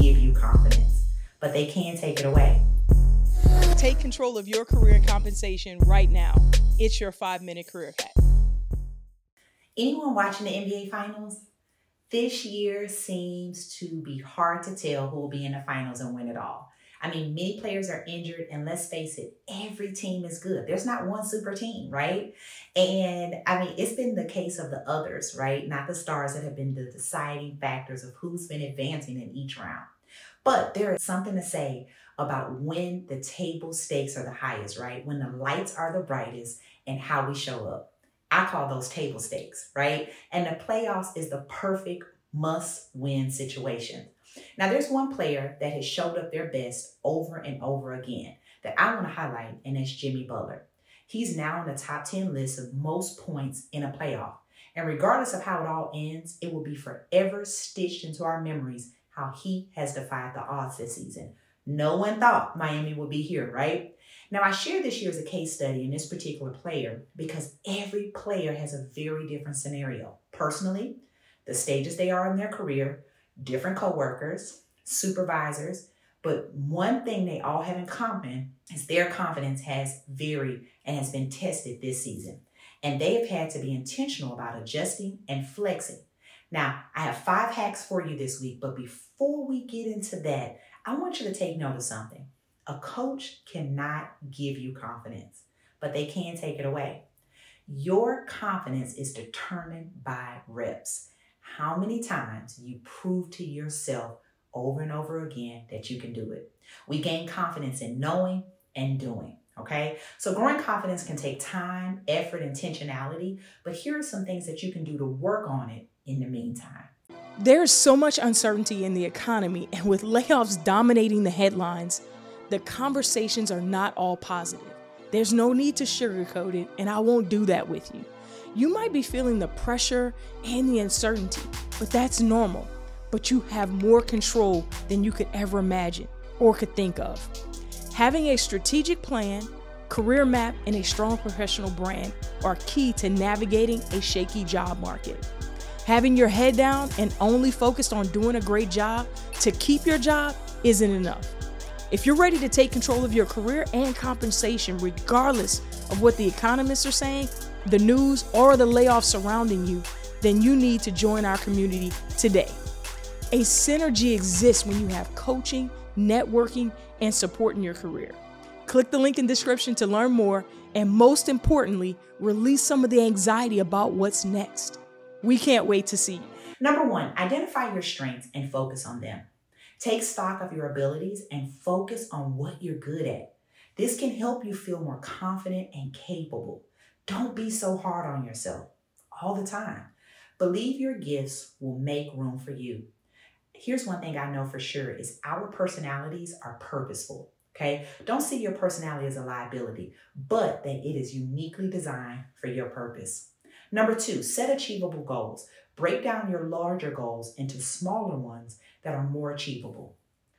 give you confidence, but they can take it away. Take control of your career and compensation right now. It's your five minute career hack. Anyone watching the NBA Finals? This year seems to be hard to tell who will be in the finals and win it all. I mean, many players are injured, and let's face it, every team is good. There's not one super team, right? And I mean, it's been the case of the others, right? Not the stars that have been the deciding factors of who's been advancing in each round. But there is something to say about when the table stakes are the highest, right? When the lights are the brightest and how we show up. I call those table stakes, right? And the playoffs is the perfect must win situation. Now, there's one player that has showed up their best over and over again that I want to highlight, and that's Jimmy Butler. He's now on the top 10 list of most points in a playoff. And regardless of how it all ends, it will be forever stitched into our memories how he has defied the odds this season. No one thought Miami would be here, right? Now, I share this year as a case study in this particular player because every player has a very different scenario. Personally, the stages they are in their career, different coworkers, supervisors, but one thing they all have in common is their confidence has varied and has been tested this season. And they have had to be intentional about adjusting and flexing. Now, I have five hacks for you this week, but before we get into that, I want you to take note of something. A coach cannot give you confidence, but they can take it away. Your confidence is determined by reps how many times you prove to yourself over and over again that you can do it. We gain confidence in knowing and doing. Okay, so growing confidence can take time, effort, intentionality, but here are some things that you can do to work on it in the meantime. There's so much uncertainty in the economy, and with layoffs dominating the headlines, the conversations are not all positive. There's no need to sugarcoat it, and I won't do that with you. You might be feeling the pressure and the uncertainty, but that's normal. But you have more control than you could ever imagine or could think of. Having a strategic plan, career map, and a strong professional brand are key to navigating a shaky job market. Having your head down and only focused on doing a great job to keep your job isn't enough. If you're ready to take control of your career and compensation, regardless of what the economists are saying, the news, or the layoffs surrounding you, then you need to join our community today. A synergy exists when you have coaching, networking, and support in your career. Click the link in description to learn more and most importantly, release some of the anxiety about what's next. We can't wait to see. Number one, identify your strengths and focus on them. Take stock of your abilities and focus on what you're good at. This can help you feel more confident and capable. Don't be so hard on yourself all the time. Believe your gifts will make room for you. Here's one thing I know for sure is our personalities are purposeful. Okay? Don't see your personality as a liability, but that it is uniquely designed for your purpose. Number two, set achievable goals. Break down your larger goals into smaller ones that are more achievable.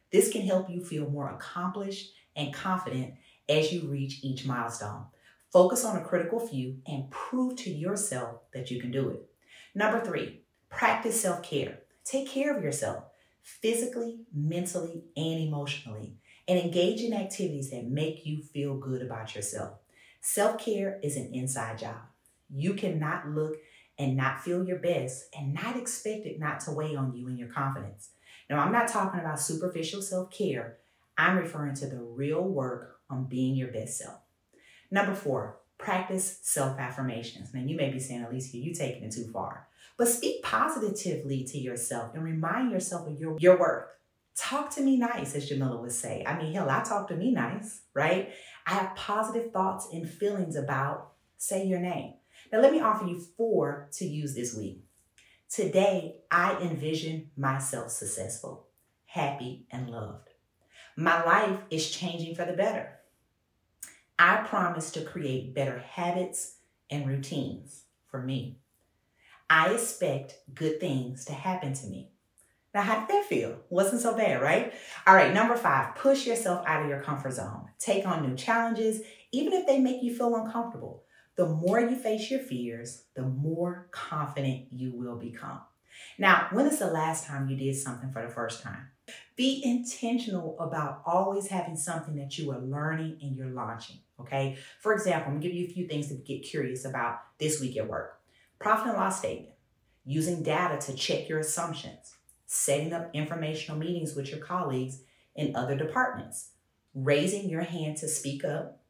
This can help you feel more accomplished and confident as you reach each milestone. Focus on a critical few and prove to yourself that you can do it. Number three, practice self care. Take care of yourself physically, mentally, and emotionally, and engage in activities that make you feel good about yourself. Self care is an inside job. You cannot look and not feel your best and not expect it not to weigh on you and your confidence. Now, I'm not talking about superficial self care, I'm referring to the real work on being your best self. Number four, practice self affirmations. Now, you may be saying, Alicia, you taking it too far. But speak positively to yourself and remind yourself of your, your worth. Talk to me nice, as Jamila would say. I mean, hell, I talk to me nice, right? I have positive thoughts and feelings about, say your name. Now, let me offer you four to use this week. Today, I envision myself successful, happy, and loved. My life is changing for the better. I promise to create better habits and routines for me. I expect good things to happen to me. Now, how did that feel? Wasn't so bad, right? All right, number five, push yourself out of your comfort zone. Take on new challenges, even if they make you feel uncomfortable. The more you face your fears, the more confident you will become. Now, when is the last time you did something for the first time? Be intentional about always having something that you are learning and you're launching. Okay. For example, I'm gonna give you a few things to get curious about this week at work. Profit and loss statement, using data to check your assumptions, setting up informational meetings with your colleagues in other departments, raising your hand to speak up,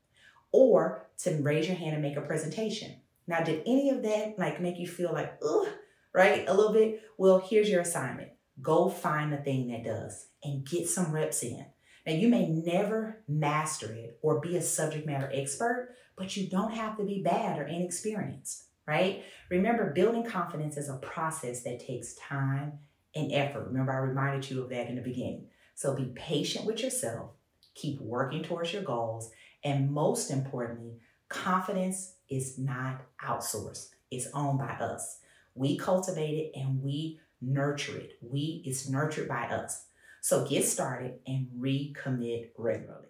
or to raise your hand and make a presentation. Now, did any of that like make you feel like, ugh, right? A little bit? Well, here's your assignment. Go find the thing that does and get some reps in. Now, you may never master it or be a subject matter expert, but you don't have to be bad or inexperienced, right? Remember, building confidence is a process that takes time and effort. Remember, I reminded you of that in the beginning. So be patient with yourself, keep working towards your goals, and most importantly, confidence is not outsourced, it's owned by us. We cultivate it and we nurture it. We is nurtured by us. So get started and recommit regularly.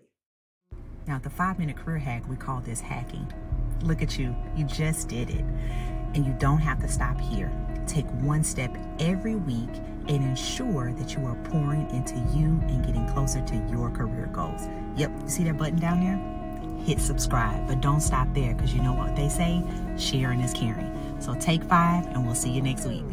Now, the five minute career hack, we call this hacking. Look at you, you just did it. And you don't have to stop here. Take one step every week and ensure that you are pouring into you and getting closer to your career goals. Yep, you see that button down there? Hit subscribe, but don't stop there because you know what they say sharing is caring. So take five, and we'll see you next week.